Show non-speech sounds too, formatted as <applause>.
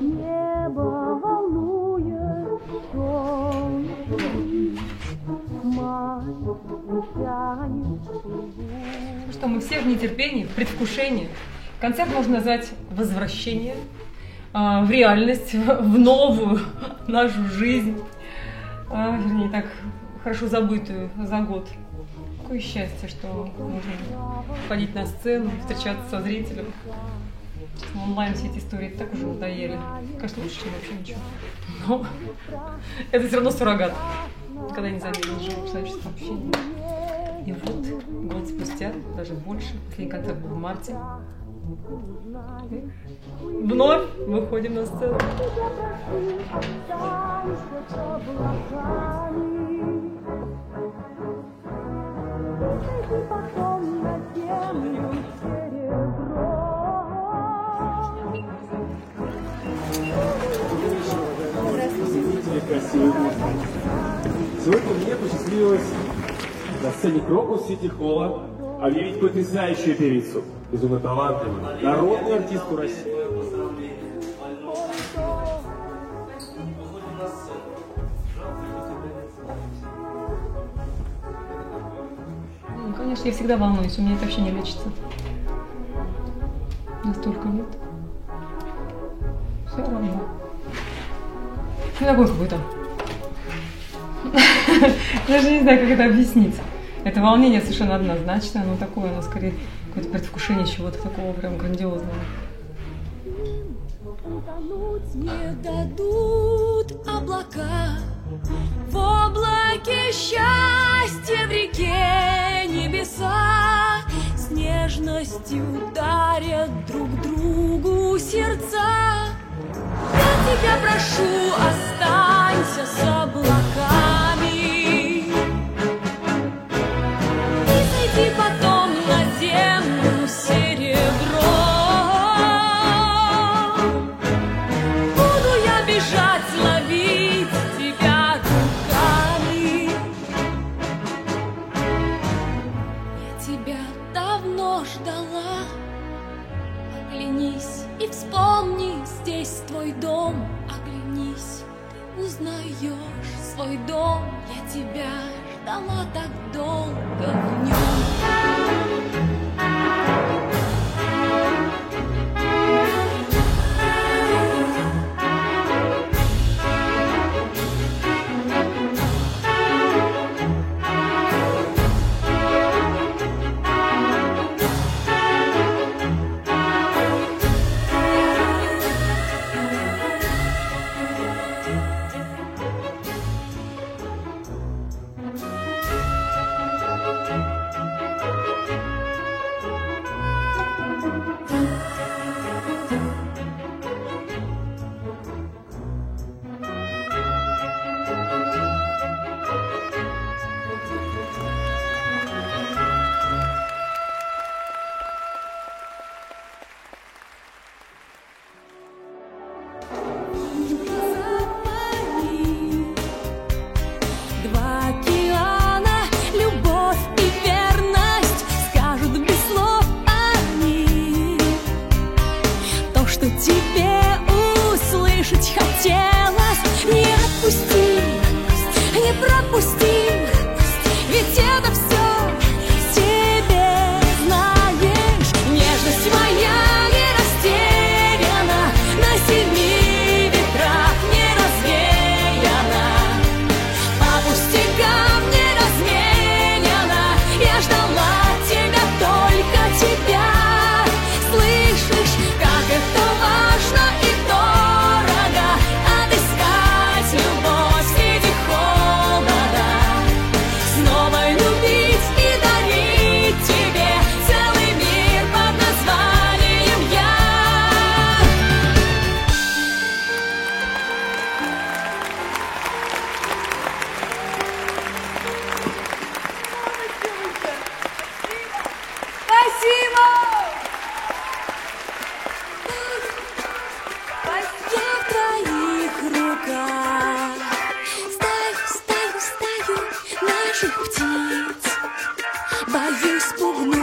Небо волнует май тянет Что мы все в нетерпении, в предвкушении. Концерт можно назвать «Возвращение» а, в реальность, в новую нашу жизнь. А, Вернее, так хорошо забытую за год. Какое счастье, что можно ходить на сцену, встречаться со зрителем. Онлайн все эти истории так уже надоели. Кажется, лучше, чем вообще ничего. Но <laughs> это все равно суррогат. Когда не заменишь живое человеческое общение. И вот год спустя, даже больше, последний концерт был в марте. Вновь выходим на сцену. Сегодня мне посчастливилось на сцене Крокус Сити Холла объявить потрясающую певицу, безумно талантливую, народную артистку России. Ну, конечно, я всегда волнуюсь, у меня это вообще не лечится. Настолько лет. Все равно. Ну, такой какой-то. <laughs> Даже не знаю, как это объяснить. Это волнение совершенно однозначное, но такое, оно скорее какое-то предвкушение чего-то такого прям грандиозного. Не дадут облака В облаке счастья в реке небеса С нежностью дарят друг другу сердца Я тебя прошу, останься с облаками. И сойди потом на землю серебро. Буду я бежать, ловить тебя руками. Я тебя давно ждала Оглянись и вспомни, здесь твой дом. Оглянись, ты узнаешь свой дом. Я тебя ждала так долго пугну.